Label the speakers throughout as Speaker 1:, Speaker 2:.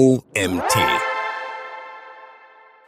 Speaker 1: OMT.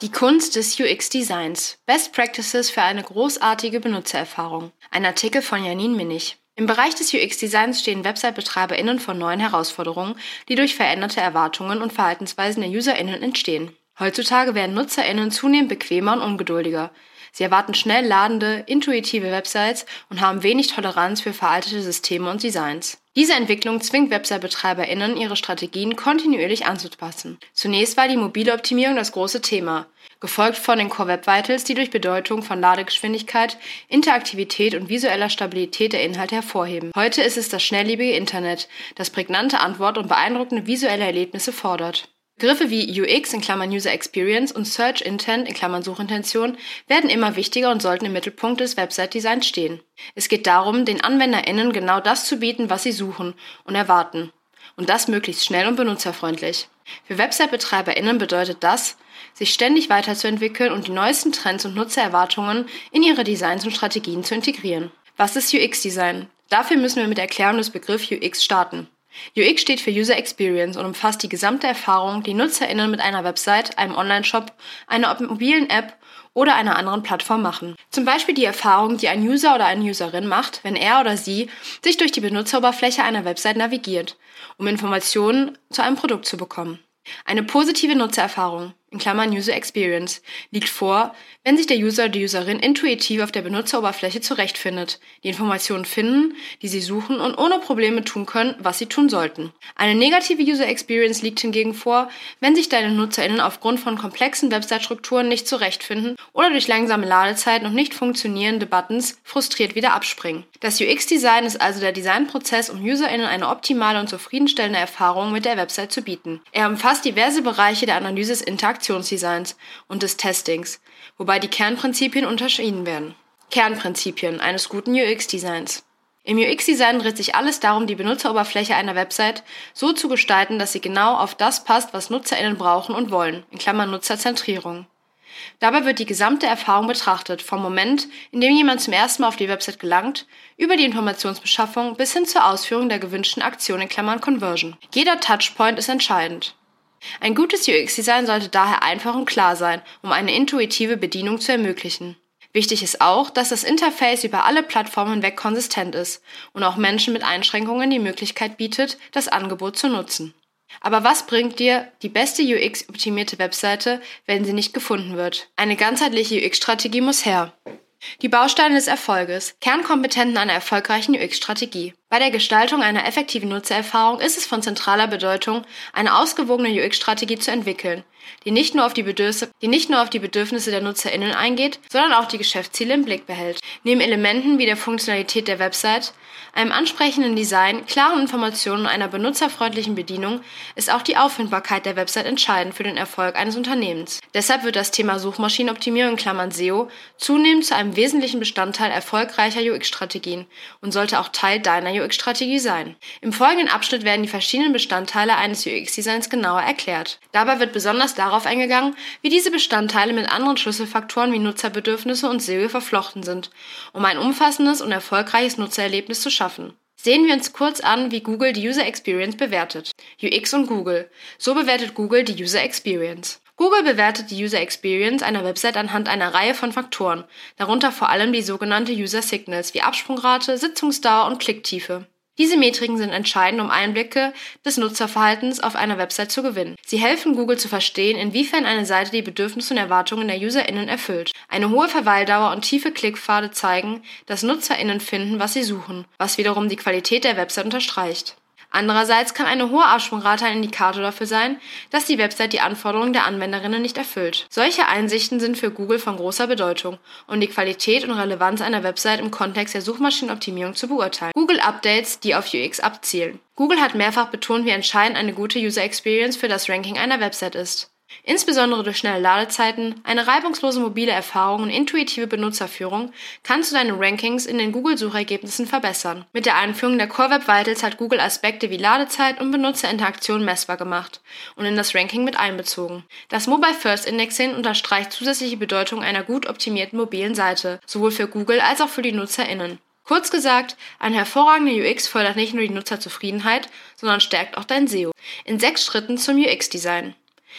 Speaker 2: Die Kunst des UX-Designs. Best Practices für eine großartige Benutzererfahrung. Ein Artikel von Janine Minnig. Im Bereich des UX-Designs stehen Website-BetreiberInnen vor neuen Herausforderungen, die durch veränderte Erwartungen und Verhaltensweisen der UserInnen entstehen. Heutzutage werden NutzerInnen zunehmend bequemer und ungeduldiger. Sie erwarten schnell ladende, intuitive Websites und haben wenig Toleranz für veraltete Systeme und Designs. Diese Entwicklung zwingt Website-BetreiberInnen, ihre Strategien kontinuierlich anzupassen. Zunächst war die mobile Optimierung das große Thema, gefolgt von den Core Web Vitals, die durch Bedeutung von Ladegeschwindigkeit, Interaktivität und visueller Stabilität der Inhalte hervorheben. Heute ist es das schnelllebige Internet, das prägnante Antwort und beeindruckende visuelle Erlebnisse fordert. Begriffe wie UX in Klammern User Experience und Search Intent in Klammern Suchintention werden immer wichtiger und sollten im Mittelpunkt des Website-Designs stehen. Es geht darum, den AnwenderInnen genau das zu bieten, was sie suchen und erwarten. Und das möglichst schnell und benutzerfreundlich. Für Website-BetreiberInnen bedeutet das, sich ständig weiterzuentwickeln und die neuesten Trends und Nutzererwartungen in ihre Designs und Strategien zu integrieren. Was ist UX-Design? Dafür müssen wir mit der Erklärung des Begriffs UX starten. UX steht für User Experience und umfasst die gesamte Erfahrung, die NutzerInnen mit einer Website, einem Online-Shop, einer mobilen App oder einer anderen Plattform machen. Zum Beispiel die Erfahrung, die ein User oder eine Userin macht, wenn er oder sie sich durch die Benutzeroberfläche einer Website navigiert, um Informationen zu einem Produkt zu bekommen. Eine positive Nutzererfahrung in Klammern User Experience liegt vor, wenn sich der User oder die Userin intuitiv auf der Benutzeroberfläche zurechtfindet, die Informationen finden, die sie suchen und ohne Probleme tun können, was sie tun sollten. Eine negative User Experience liegt hingegen vor, wenn sich deine NutzerInnen aufgrund von komplexen Website-Strukturen nicht zurechtfinden oder durch langsame Ladezeiten und nicht funktionierende Buttons frustriert wieder abspringen. Das UX-Design ist also der Designprozess, um UserInnen eine optimale und zufriedenstellende Erfahrung mit der Website zu bieten. Er umfasst diverse Bereiche der Analyse des Interaktionsdesigns und des Testings, wobei die Kernprinzipien unterschieden werden. Kernprinzipien eines guten UX-Designs. Im UX-Design dreht sich alles darum, die Benutzeroberfläche einer Website so zu gestalten, dass sie genau auf das passt, was NutzerInnen brauchen und wollen, in Klammern Nutzerzentrierung. Dabei wird die gesamte Erfahrung betrachtet, vom Moment, in dem jemand zum ersten Mal auf die Website gelangt, über die Informationsbeschaffung bis hin zur Ausführung der gewünschten Aktion in Klammern Conversion. Jeder Touchpoint ist entscheidend. Ein gutes UX-Design sollte daher einfach und klar sein, um eine intuitive Bedienung zu ermöglichen. Wichtig ist auch, dass das Interface über alle Plattformen hinweg konsistent ist und auch Menschen mit Einschränkungen die Möglichkeit bietet, das Angebot zu nutzen. Aber was bringt dir die beste UX-optimierte Webseite, wenn sie nicht gefunden wird? Eine ganzheitliche UX-Strategie muss her. Die Bausteine des Erfolges. Kernkompetenten einer erfolgreichen UX-Strategie. Bei der Gestaltung einer effektiven Nutzererfahrung ist es von zentraler Bedeutung, eine ausgewogene UX-Strategie zu entwickeln, die nicht, nur auf die, Bedürfnisse, die nicht nur auf die Bedürfnisse der NutzerInnen eingeht, sondern auch die Geschäftsziele im Blick behält. Neben Elementen wie der Funktionalität der Website, einem ansprechenden Design, klaren Informationen und einer benutzerfreundlichen Bedienung ist auch die Auffindbarkeit der Website entscheidend für den Erfolg eines Unternehmens. Deshalb wird das Thema Suchmaschinenoptimierung in Klammern SEO zunehmend zu einem wesentlichen Bestandteil erfolgreicher UX-Strategien und sollte auch Teil deiner UX-Strategie sein. Im folgenden Abschnitt werden die verschiedenen Bestandteile eines UX-Designs genauer erklärt. Dabei wird besonders darauf eingegangen, wie diese Bestandteile mit anderen Schlüsselfaktoren wie Nutzerbedürfnisse und SEO verflochten sind, um ein umfassendes und erfolgreiches Nutzererlebnis zu schaffen. Sehen wir uns kurz an, wie Google die User Experience bewertet. UX und Google. So bewertet Google die User Experience. Google bewertet die User Experience einer Website anhand einer Reihe von Faktoren, darunter vor allem die sogenannte User Signals wie Absprungrate, Sitzungsdauer und Klicktiefe. Diese Metriken sind entscheidend, um Einblicke des Nutzerverhaltens auf einer Website zu gewinnen. Sie helfen Google zu verstehen, inwiefern eine Seite die Bedürfnisse und Erwartungen der UserInnen erfüllt. Eine hohe Verweildauer und tiefe Klickpfade zeigen, dass NutzerInnen finden, was sie suchen, was wiederum die Qualität der Website unterstreicht. Andererseits kann eine hohe Absprungrate ein Indikator dafür sein, dass die Website die Anforderungen der Anwenderinnen nicht erfüllt. Solche Einsichten sind für Google von großer Bedeutung, um die Qualität und Relevanz einer Website im Kontext der Suchmaschinenoptimierung zu beurteilen. Google Updates, die auf UX abzielen. Google hat mehrfach betont, wie entscheidend eine gute User Experience für das Ranking einer Website ist. Insbesondere durch schnelle Ladezeiten, eine reibungslose mobile Erfahrung und intuitive Benutzerführung kannst du deine Rankings in den Google-Suchergebnissen verbessern. Mit der Einführung der Core Web Vitals hat Google Aspekte wie Ladezeit und Benutzerinteraktion messbar gemacht und in das Ranking mit einbezogen. Das Mobile First Indexing unterstreicht zusätzliche Bedeutung einer gut optimierten mobilen Seite, sowohl für Google als auch für die NutzerInnen. Kurz gesagt, ein hervorragender UX fördert nicht nur die Nutzerzufriedenheit, sondern stärkt auch dein SEO. In sechs Schritten zum UX-Design.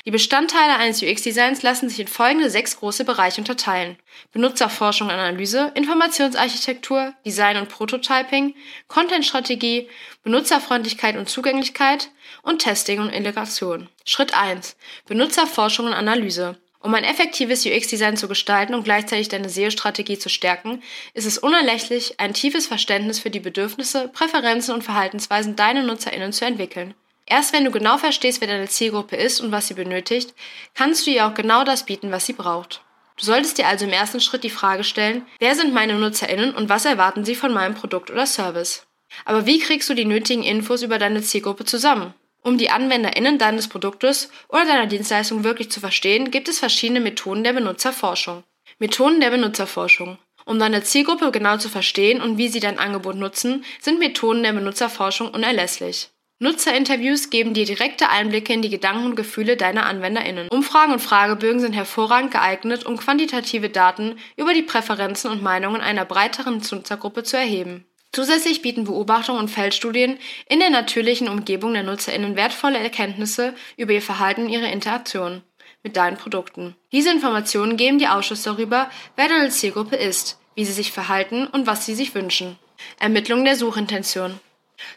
Speaker 2: Die Bestandteile eines UX-Designs lassen sich in folgende sechs große Bereiche unterteilen. Benutzerforschung und Analyse, Informationsarchitektur, Design und Prototyping, Contentstrategie, Benutzerfreundlichkeit und Zugänglichkeit und Testing und Integration. Schritt 1. Benutzerforschung und Analyse. Um ein effektives UX-Design zu gestalten und gleichzeitig deine SEO-Strategie zu stärken, ist es unerlässlich, ein tiefes Verständnis für die Bedürfnisse, Präferenzen und Verhaltensweisen deiner NutzerInnen zu entwickeln. Erst wenn du genau verstehst, wer deine Zielgruppe ist und was sie benötigt, kannst du ihr auch genau das bieten, was sie braucht. Du solltest dir also im ersten Schritt die Frage stellen, wer sind meine NutzerInnen und was erwarten sie von meinem Produkt oder Service? Aber wie kriegst du die nötigen Infos über deine Zielgruppe zusammen? Um die AnwenderInnen deines Produktes oder deiner Dienstleistung wirklich zu verstehen, gibt es verschiedene Methoden der Benutzerforschung. Methoden der Benutzerforschung. Um deine Zielgruppe genau zu verstehen und wie sie dein Angebot nutzen, sind Methoden der Benutzerforschung unerlässlich. Nutzerinterviews geben dir direkte Einblicke in die Gedanken und Gefühle deiner AnwenderInnen. Umfragen und Fragebögen sind hervorragend geeignet, um quantitative Daten über die Präferenzen und Meinungen einer breiteren Nutzergruppe zu erheben. Zusätzlich bieten Beobachtungen und Feldstudien in der natürlichen Umgebung der NutzerInnen wertvolle Erkenntnisse über ihr Verhalten und ihre Interaktion mit deinen Produkten. Diese Informationen geben dir Ausschuss darüber, wer deine Zielgruppe ist, wie sie sich verhalten und was sie sich wünschen. Ermittlung der Suchintention.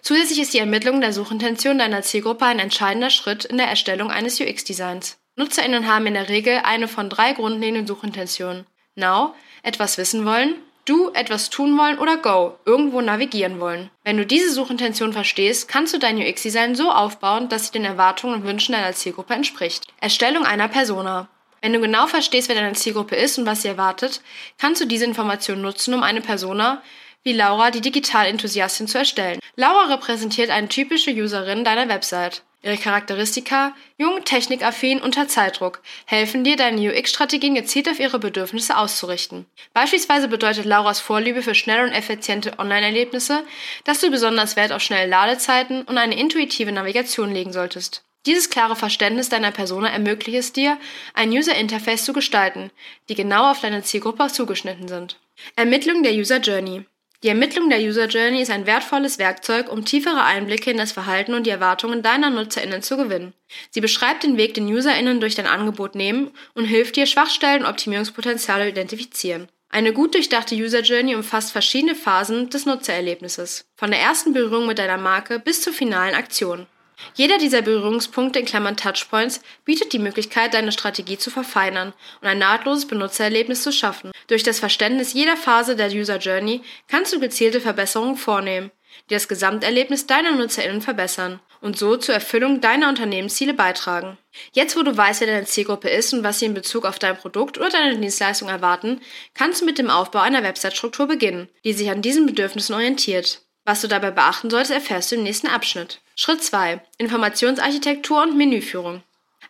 Speaker 2: Zusätzlich ist die Ermittlung der Suchintention deiner Zielgruppe ein entscheidender Schritt in der Erstellung eines UX-Designs. NutzerInnen haben in der Regel eine von drei grundlegenden Suchintentionen. Now, etwas wissen wollen, Du etwas tun wollen oder Go, irgendwo navigieren wollen. Wenn du diese Suchintention verstehst, kannst du dein UX-Design so aufbauen, dass sie den Erwartungen und Wünschen deiner Zielgruppe entspricht. Erstellung einer Persona. Wenn du genau verstehst, wer deine Zielgruppe ist und was sie erwartet, kannst du diese Information nutzen, um eine Persona wie Laura, die Digital-Enthusiastin, zu erstellen. Laura repräsentiert eine typische Userin deiner Website. Ihre Charakteristika, jung, technikaffin, unter Zeitdruck, helfen dir, deine UX-Strategien gezielt auf ihre Bedürfnisse auszurichten. Beispielsweise bedeutet Lauras Vorliebe für schnelle und effiziente Online-Erlebnisse, dass du besonders Wert auf schnelle Ladezeiten und eine intuitive Navigation legen solltest. Dieses klare Verständnis deiner Persona ermöglicht es dir, ein User-Interface zu gestalten, die genau auf deine Zielgruppe zugeschnitten sind. Ermittlung der User Journey. Die Ermittlung der User Journey ist ein wertvolles Werkzeug, um tiefere Einblicke in das Verhalten und die Erwartungen deiner NutzerInnen zu gewinnen. Sie beschreibt den Weg, den UserInnen durch dein Angebot nehmen und hilft dir, Schwachstellen und Optimierungspotenziale identifizieren. Eine gut durchdachte User Journey umfasst verschiedene Phasen des Nutzererlebnisses, von der ersten Berührung mit deiner Marke bis zur finalen Aktion. Jeder dieser Berührungspunkte in Klammern Touchpoints bietet die Möglichkeit, deine Strategie zu verfeinern und ein nahtloses Benutzererlebnis zu schaffen. Durch das Verständnis jeder Phase der User Journey kannst du gezielte Verbesserungen vornehmen, die das Gesamterlebnis deiner NutzerInnen verbessern und so zur Erfüllung deiner Unternehmensziele beitragen. Jetzt, wo du weißt, wer deine Zielgruppe ist und was sie in Bezug auf dein Produkt oder deine Dienstleistung erwarten, kannst du mit dem Aufbau einer Website-Struktur beginnen, die sich an diesen Bedürfnissen orientiert. Was du dabei beachten solltest, erfährst du im nächsten Abschnitt. Schritt 2. Informationsarchitektur und Menüführung.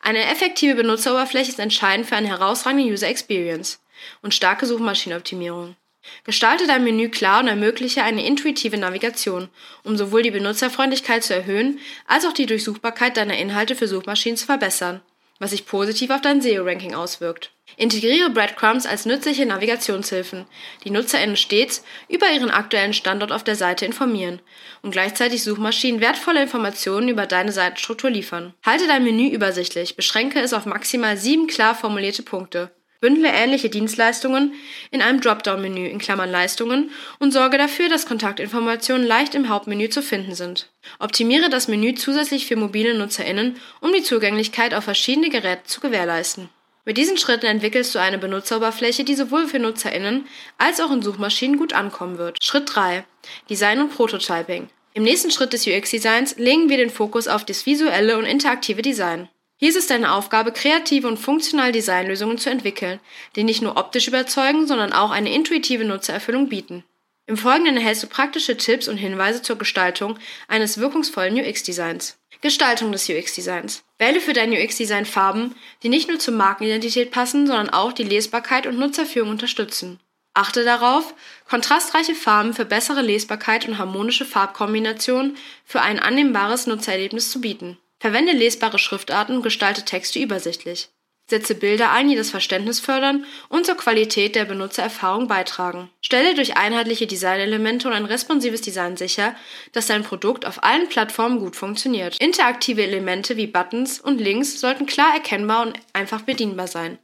Speaker 2: Eine effektive Benutzeroberfläche ist entscheidend für eine herausragende User Experience und starke Suchmaschinenoptimierung. Gestalte dein Menü klar und ermögliche eine intuitive Navigation, um sowohl die Benutzerfreundlichkeit zu erhöhen, als auch die Durchsuchbarkeit deiner Inhalte für Suchmaschinen zu verbessern was sich positiv auf dein SEO-Ranking auswirkt. Integriere Breadcrumbs als nützliche Navigationshilfen, die NutzerInnen stets über ihren aktuellen Standort auf der Seite informieren und gleichzeitig Suchmaschinen wertvolle Informationen über deine Seitenstruktur liefern. Halte dein Menü übersichtlich, beschränke es auf maximal sieben klar formulierte Punkte Bündle ähnliche Dienstleistungen in einem Dropdown-Menü in Klammern Leistungen und sorge dafür, dass Kontaktinformationen leicht im Hauptmenü zu finden sind. Optimiere das Menü zusätzlich für mobile NutzerInnen, um die Zugänglichkeit auf verschiedene Geräte zu gewährleisten. Mit diesen Schritten entwickelst du eine Benutzeroberfläche, die sowohl für NutzerInnen als auch in Suchmaschinen gut ankommen wird. Schritt 3. Design und Prototyping. Im nächsten Schritt des UX-Designs legen wir den Fokus auf das visuelle und interaktive Design. Hier ist es deine Aufgabe, kreative und funktionale Designlösungen zu entwickeln, die nicht nur optisch überzeugen, sondern auch eine intuitive Nutzererfüllung bieten. Im Folgenden erhältst du praktische Tipps und Hinweise zur Gestaltung eines wirkungsvollen UX-Designs. Gestaltung des UX-Designs. Wähle für dein UX-Design Farben, die nicht nur zur Markenidentität passen, sondern auch die Lesbarkeit und Nutzerführung unterstützen. Achte darauf, kontrastreiche Farben für bessere Lesbarkeit und harmonische Farbkombinationen für ein annehmbares Nutzererlebnis zu bieten. Verwende lesbare Schriftarten und gestalte Texte übersichtlich. Setze Bilder ein, die das Verständnis fördern und zur Qualität der Benutzererfahrung beitragen. Stelle durch einheitliche Designelemente und ein responsives Design sicher, dass dein Produkt auf allen Plattformen gut funktioniert. Interaktive Elemente wie Buttons und Links sollten klar erkennbar und einfach bedienbar sein.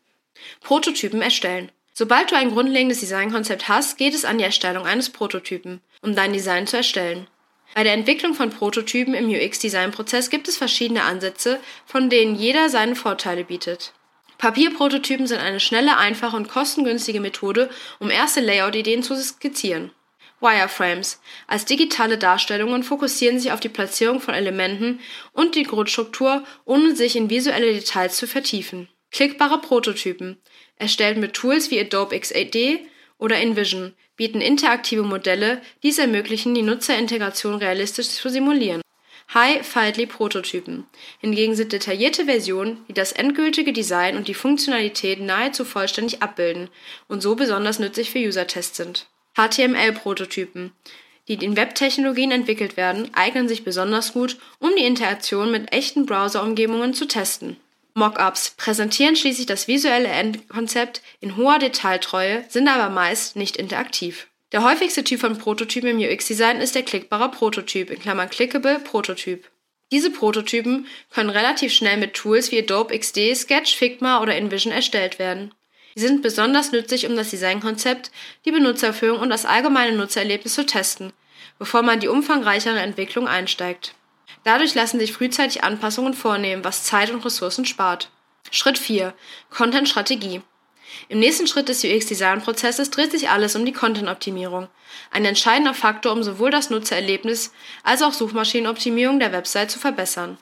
Speaker 2: Prototypen erstellen. Sobald du ein grundlegendes Designkonzept hast, geht es an die Erstellung eines Prototypen, um dein Design zu erstellen. Bei der Entwicklung von Prototypen im UX-Design-Prozess gibt es verschiedene Ansätze, von denen jeder seine Vorteile bietet. Papierprototypen sind eine schnelle, einfache und kostengünstige Methode, um erste Layout-Ideen zu skizzieren. Wireframes als digitale Darstellungen fokussieren sich auf die Platzierung von Elementen und die Grundstruktur, ohne sich in visuelle Details zu vertiefen. Klickbare Prototypen, erstellt mit Tools wie Adobe XD oder InVision, bieten interaktive Modelle, die es ermöglichen, die Nutzerintegration realistisch zu simulieren. High-Fidelity-Prototypen hingegen sind detaillierte Versionen, die das endgültige Design und die Funktionalität nahezu vollständig abbilden und so besonders nützlich für User-Tests sind. HTML-Prototypen, die in Webtechnologien entwickelt werden, eignen sich besonders gut, um die Interaktion mit echten Browser-Umgebungen zu testen. Mockups präsentieren schließlich das visuelle Endkonzept in hoher Detailtreue, sind aber meist nicht interaktiv. Der häufigste Typ von Prototypen im UX-Design ist der klickbare Prototyp (Clickable Prototyp). Diese Prototypen können relativ schnell mit Tools wie Adobe XD, Sketch, Figma oder InVision erstellt werden. Sie sind besonders nützlich, um das Designkonzept, die Benutzerführung und das allgemeine Nutzererlebnis zu testen, bevor man in die umfangreichere Entwicklung einsteigt. Dadurch lassen sich frühzeitig Anpassungen vornehmen, was Zeit und Ressourcen spart. Schritt 4: Content-Strategie im nächsten Schritt des UX-Design-Prozesses dreht sich alles um die Content-Optimierung, ein entscheidender Faktor, um sowohl das Nutzererlebnis als auch Suchmaschinenoptimierung der Website zu verbessern.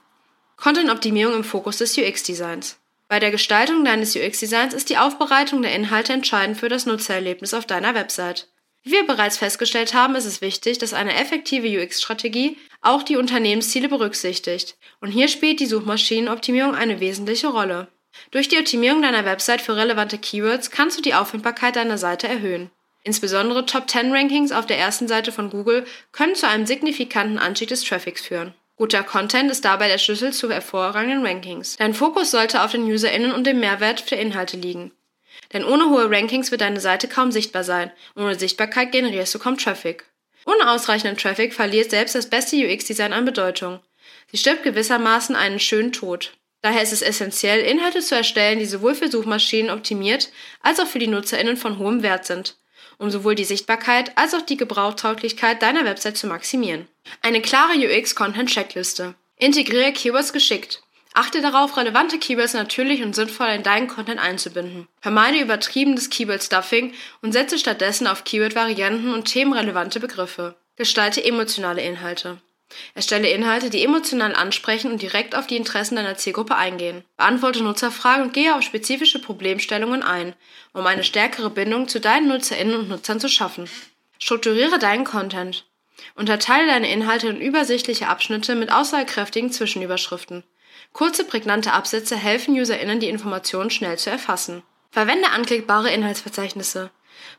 Speaker 2: Content-Optimierung im Fokus des UX-Designs. Bei der Gestaltung deines UX-Designs ist die Aufbereitung der Inhalte entscheidend für das Nutzererlebnis auf deiner Website. Wie wir bereits festgestellt haben, ist es wichtig, dass eine effektive UX-Strategie auch die Unternehmensziele berücksichtigt. Und hier spielt die Suchmaschinenoptimierung eine wesentliche Rolle. Durch die Optimierung deiner Website für relevante Keywords kannst du die Auffindbarkeit deiner Seite erhöhen. Insbesondere Top-10-Rankings auf der ersten Seite von Google können zu einem signifikanten Anstieg des Traffics führen. Guter Content ist dabei der Schlüssel zu hervorragenden Rankings. Dein Fokus sollte auf den UserInnen und dem Mehrwert der Inhalte liegen. Denn ohne hohe Rankings wird deine Seite kaum sichtbar sein und ohne Sichtbarkeit generierst du kaum Traffic. Ohne ausreichenden Traffic verliert selbst das beste UX-Design an Bedeutung. Sie stirbt gewissermaßen einen schönen Tod. Daher ist es essentiell, Inhalte zu erstellen, die sowohl für Suchmaschinen optimiert als auch für die NutzerInnen von hohem Wert sind, um sowohl die Sichtbarkeit als auch die Gebrauchtauglichkeit deiner Website zu maximieren. Eine klare UX-Content-Checkliste. Integriere Keywords geschickt. Achte darauf, relevante Keywords natürlich und sinnvoll in deinen Content einzubinden. Vermeide übertriebenes Keyword-Stuffing und setze stattdessen auf Keyword-Varianten und themenrelevante Begriffe. Gestalte emotionale Inhalte. Erstelle Inhalte, die emotional ansprechen und direkt auf die Interessen deiner Zielgruppe eingehen. Beantworte Nutzerfragen und gehe auf spezifische Problemstellungen ein, um eine stärkere Bindung zu deinen Nutzerinnen und Nutzern zu schaffen. Strukturiere deinen Content. Unterteile deine Inhalte in übersichtliche Abschnitte mit aussagekräftigen Zwischenüberschriften. Kurze, prägnante Absätze helfen UserInnen, die Informationen schnell zu erfassen. Verwende anklickbare Inhaltsverzeichnisse.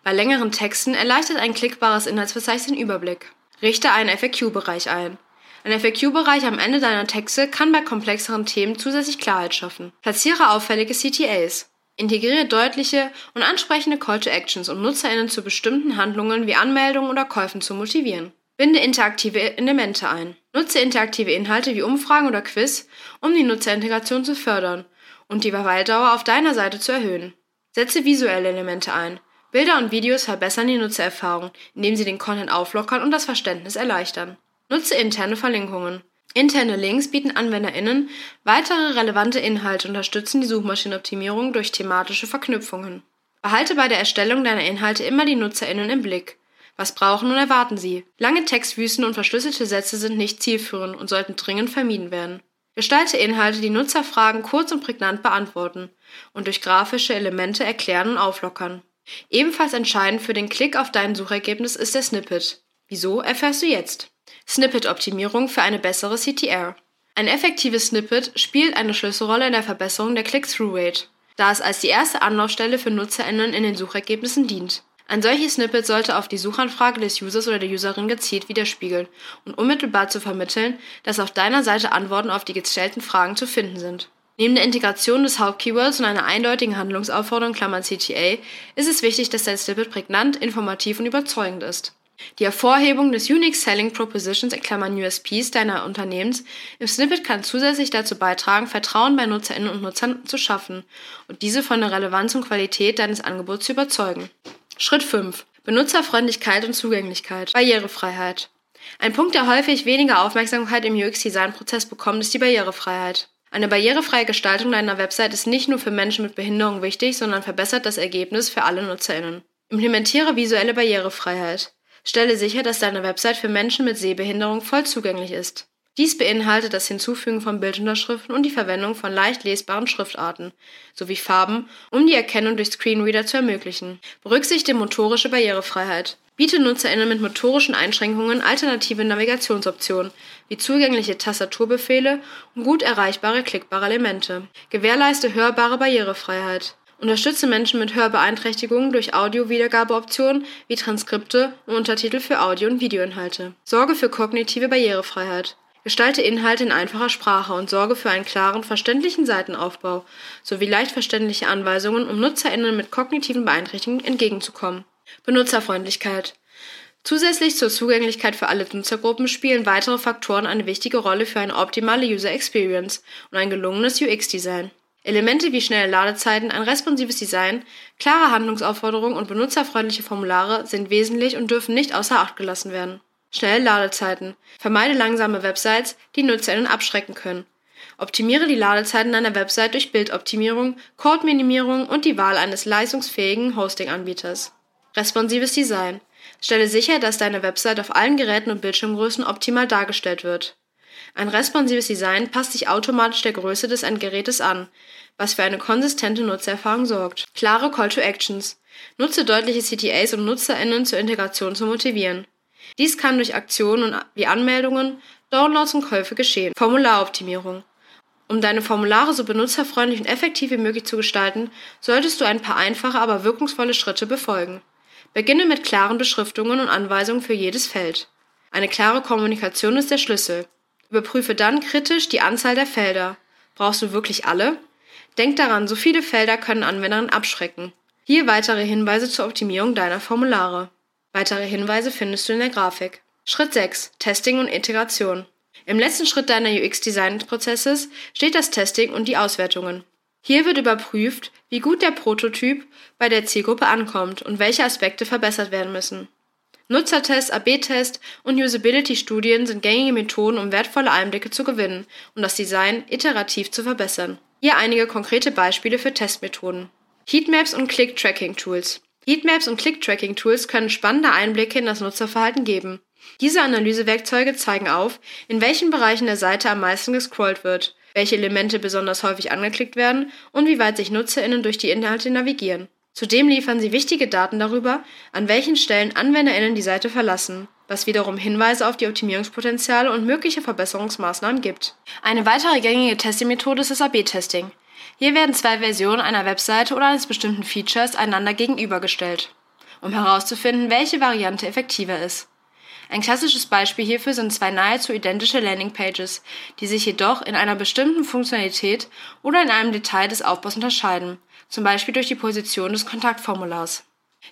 Speaker 2: Bei längeren Texten erleichtert ein klickbares Inhaltsverzeichnis den Überblick. Richte einen FAQ-Bereich ein. Ein FAQ-Bereich am Ende deiner Texte kann bei komplexeren Themen zusätzlich Klarheit schaffen. Platziere auffällige CTAs. Integriere deutliche und ansprechende Call to Actions, um NutzerInnen zu bestimmten Handlungen wie Anmeldungen oder Käufen zu motivieren. Binde interaktive Elemente ein. Nutze interaktive Inhalte wie Umfragen oder Quiz, um die Nutzerintegration zu fördern und die Verweildauer auf deiner Seite zu erhöhen. Setze visuelle Elemente ein. Bilder und Videos verbessern die Nutzererfahrung, indem sie den Content auflockern und das Verständnis erleichtern. Nutze interne Verlinkungen. Interne Links bieten AnwenderInnen weitere relevante Inhalte und unterstützen die Suchmaschinenoptimierung durch thematische Verknüpfungen. Behalte bei der Erstellung deiner Inhalte immer die NutzerInnen im Blick. Was brauchen und erwarten sie? Lange Textwüsten und verschlüsselte Sätze sind nicht zielführend und sollten dringend vermieden werden. Gestalte Inhalte, die Nutzerfragen kurz und prägnant beantworten und durch grafische Elemente erklären und auflockern. Ebenfalls entscheidend für den Klick auf dein Suchergebnis ist der Snippet. Wieso erfährst du jetzt? Snippet-Optimierung für eine bessere CTR. Ein effektives Snippet spielt eine Schlüsselrolle in der Verbesserung der Click-Through-Rate, da es als die erste Anlaufstelle für NutzerInnen in den Suchergebnissen dient. Ein solches Snippet sollte auf die Suchanfrage des Users oder der Userin gezielt widerspiegeln und unmittelbar zu vermitteln, dass auf deiner Seite Antworten auf die gestellten Fragen zu finden sind. Neben der Integration des Hauptkeywords und einer eindeutigen Handlungsaufforderung (CTA) ist es wichtig, dass dein Snippet prägnant, informativ und überzeugend ist. Die Hervorhebung des Unique Selling Propositions (USPs) deiner Unternehmens im Snippet kann zusätzlich dazu beitragen, Vertrauen bei Nutzerinnen und Nutzern zu schaffen und diese von der Relevanz und Qualität deines Angebots zu überzeugen. Schritt 5: Benutzerfreundlichkeit und Zugänglichkeit (Barrierefreiheit) Ein Punkt, der häufig weniger Aufmerksamkeit im UX-Design-Prozess bekommt, ist die Barrierefreiheit. Eine barrierefreie Gestaltung deiner Website ist nicht nur für Menschen mit Behinderung wichtig, sondern verbessert das Ergebnis für alle NutzerInnen. Implementiere visuelle Barrierefreiheit. Stelle sicher, dass deine Website für Menschen mit Sehbehinderung voll zugänglich ist. Dies beinhaltet das Hinzufügen von Bildunterschriften und die Verwendung von leicht lesbaren Schriftarten sowie Farben, um die Erkennung durch Screenreader zu ermöglichen. Berücksichtige motorische Barrierefreiheit. Biete NutzerInnen mit motorischen Einschränkungen alternative Navigationsoptionen, wie zugängliche Tastaturbefehle und gut erreichbare klickbare Elemente. Gewährleiste hörbare Barrierefreiheit. Unterstütze Menschen mit Hörbeeinträchtigungen durch Audio-Wiedergabeoptionen wie Transkripte und Untertitel für Audio- und Videoinhalte. Sorge für kognitive Barrierefreiheit. Gestalte Inhalte in einfacher Sprache und sorge für einen klaren, verständlichen Seitenaufbau sowie leicht verständliche Anweisungen, um NutzerInnen mit kognitiven Beeinträchtigungen entgegenzukommen. Benutzerfreundlichkeit. Zusätzlich zur Zugänglichkeit für alle Nutzergruppen spielen weitere Faktoren eine wichtige Rolle für eine optimale User Experience und ein gelungenes UX-Design. Elemente wie schnelle Ladezeiten, ein responsives Design, klare Handlungsaufforderungen und benutzerfreundliche Formulare sind wesentlich und dürfen nicht außer Acht gelassen werden. Schnelle Ladezeiten. Vermeide langsame Websites, die NutzerInnen abschrecken können. Optimiere die Ladezeiten deiner Website durch Bildoptimierung, Code-Minimierung und die Wahl eines leistungsfähigen Hosting-Anbieters. Responsives Design. Stelle sicher, dass deine Website auf allen Geräten und Bildschirmgrößen optimal dargestellt wird. Ein responsives Design passt sich automatisch der Größe des Endgerätes an, was für eine konsistente Nutzererfahrung sorgt. Klare Call to Actions. Nutze deutliche CTAs, um NutzerInnen zur Integration zu motivieren. Dies kann durch Aktionen wie Anmeldungen, Downloads und Käufe geschehen. Formularoptimierung. Um deine Formulare so benutzerfreundlich und effektiv wie möglich zu gestalten, solltest du ein paar einfache, aber wirkungsvolle Schritte befolgen. Beginne mit klaren Beschriftungen und Anweisungen für jedes Feld. Eine klare Kommunikation ist der Schlüssel. Überprüfe dann kritisch die Anzahl der Felder. Brauchst du wirklich alle? Denk daran, so viele Felder können Anwenderinnen abschrecken. Hier weitere Hinweise zur Optimierung deiner Formulare. Weitere Hinweise findest du in der Grafik. Schritt 6. Testing und Integration. Im letzten Schritt deiner UX-Design-Prozesses steht das Testing und die Auswertungen. Hier wird überprüft, wie gut der Prototyp bei der Zielgruppe ankommt und welche Aspekte verbessert werden müssen. Nutzertests, AB-Test und Usability-Studien sind gängige Methoden, um wertvolle Einblicke zu gewinnen und das Design iterativ zu verbessern. Hier einige konkrete Beispiele für Testmethoden. Heatmaps und Click-Tracking-Tools. Heatmaps und Click-Tracking-Tools können spannende Einblicke in das Nutzerverhalten geben. Diese Analysewerkzeuge zeigen auf, in welchen Bereichen der Seite am meisten gescrollt wird, welche Elemente besonders häufig angeklickt werden und wie weit sich NutzerInnen durch die Inhalte navigieren. Zudem liefern sie wichtige Daten darüber, an welchen Stellen AnwenderInnen die Seite verlassen, was wiederum Hinweise auf die Optimierungspotenziale und mögliche Verbesserungsmaßnahmen gibt. Eine weitere gängige Testing-Methode ist das AB-Testing. Hier werden zwei Versionen einer Webseite oder eines bestimmten Features einander gegenübergestellt, um herauszufinden, welche Variante effektiver ist. Ein klassisches Beispiel hierfür sind zwei nahezu identische Landingpages, die sich jedoch in einer bestimmten Funktionalität oder in einem Detail des Aufbaus unterscheiden, zum Beispiel durch die Position des Kontaktformulars.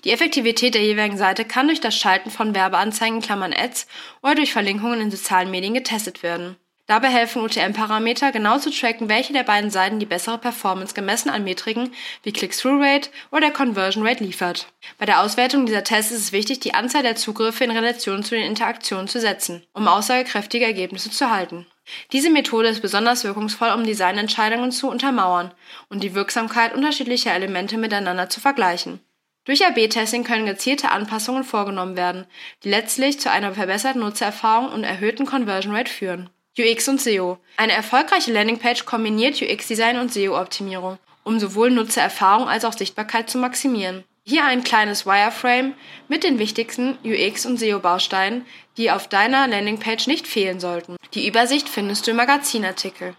Speaker 2: Die Effektivität der jeweiligen Seite kann durch das Schalten von Werbeanzeigen Klammern Ads oder durch Verlinkungen in sozialen Medien getestet werden. Dabei helfen UTM-Parameter genau zu tracken, welche der beiden Seiten die bessere Performance gemessen an Metriken wie Click-Through-Rate oder der Conversion Rate liefert. Bei der Auswertung dieser Tests ist es wichtig, die Anzahl der Zugriffe in Relation zu den Interaktionen zu setzen, um aussagekräftige Ergebnisse zu erhalten. Diese Methode ist besonders wirkungsvoll, um Designentscheidungen zu untermauern und die Wirksamkeit unterschiedlicher Elemente miteinander zu vergleichen. Durch AB-Testing können gezielte Anpassungen vorgenommen werden, die letztlich zu einer verbesserten Nutzererfahrung und erhöhten Conversion Rate führen. UX und SEO. Eine erfolgreiche Landingpage kombiniert UX-Design und SEO-Optimierung, um sowohl Nutzererfahrung als auch Sichtbarkeit zu maximieren. Hier ein kleines Wireframe mit den wichtigsten UX- und SEO-Bausteinen, die auf deiner Landingpage nicht fehlen sollten. Die Übersicht findest du im Magazinartikel.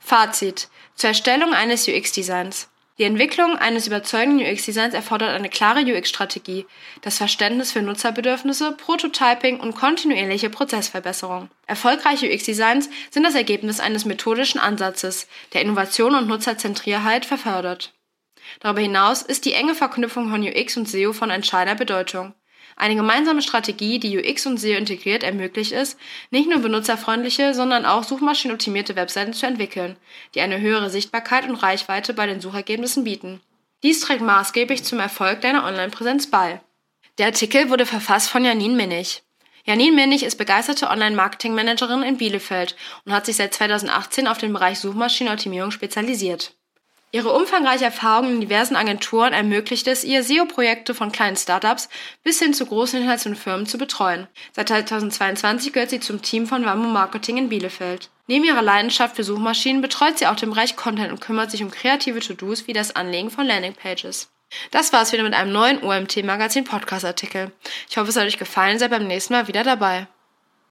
Speaker 2: Fazit zur Erstellung eines UX-Designs. Die Entwicklung eines überzeugenden UX-Designs erfordert eine klare UX-Strategie, das Verständnis für Nutzerbedürfnisse, Prototyping und kontinuierliche Prozessverbesserung. Erfolgreiche UX-Designs sind das Ergebnis eines methodischen Ansatzes, der Innovation und Nutzerzentrierheit verfördert. Darüber hinaus ist die enge Verknüpfung von UX und SEO von entscheidender Bedeutung. Eine gemeinsame Strategie, die UX und SEO integriert, ermöglicht es, nicht nur benutzerfreundliche, sondern auch suchmaschinenoptimierte Webseiten zu entwickeln, die eine höhere Sichtbarkeit und Reichweite bei den Suchergebnissen bieten. Dies trägt maßgeblich zum Erfolg deiner Online-Präsenz bei. Der Artikel wurde verfasst von Janine Minnig. Janine Minnig ist begeisterte Online-Marketing-Managerin in Bielefeld und hat sich seit 2018 auf den Bereich Suchmaschinenoptimierung spezialisiert. Ihre umfangreiche Erfahrung in diversen Agenturen ermöglicht es ihr, SEO-Projekte von kleinen Startups bis hin zu großen internationalen Firmen zu betreuen. Seit 2022 gehört sie zum Team von Wammo Marketing in Bielefeld. Neben ihrer Leidenschaft für Suchmaschinen betreut sie auch den Bereich Content und kümmert sich um kreative To-Dos wie das Anlegen von Landingpages. Das war's wieder mit einem neuen OMT Magazin Podcast Artikel. Ich hoffe, es hat euch gefallen, seid beim nächsten Mal wieder dabei.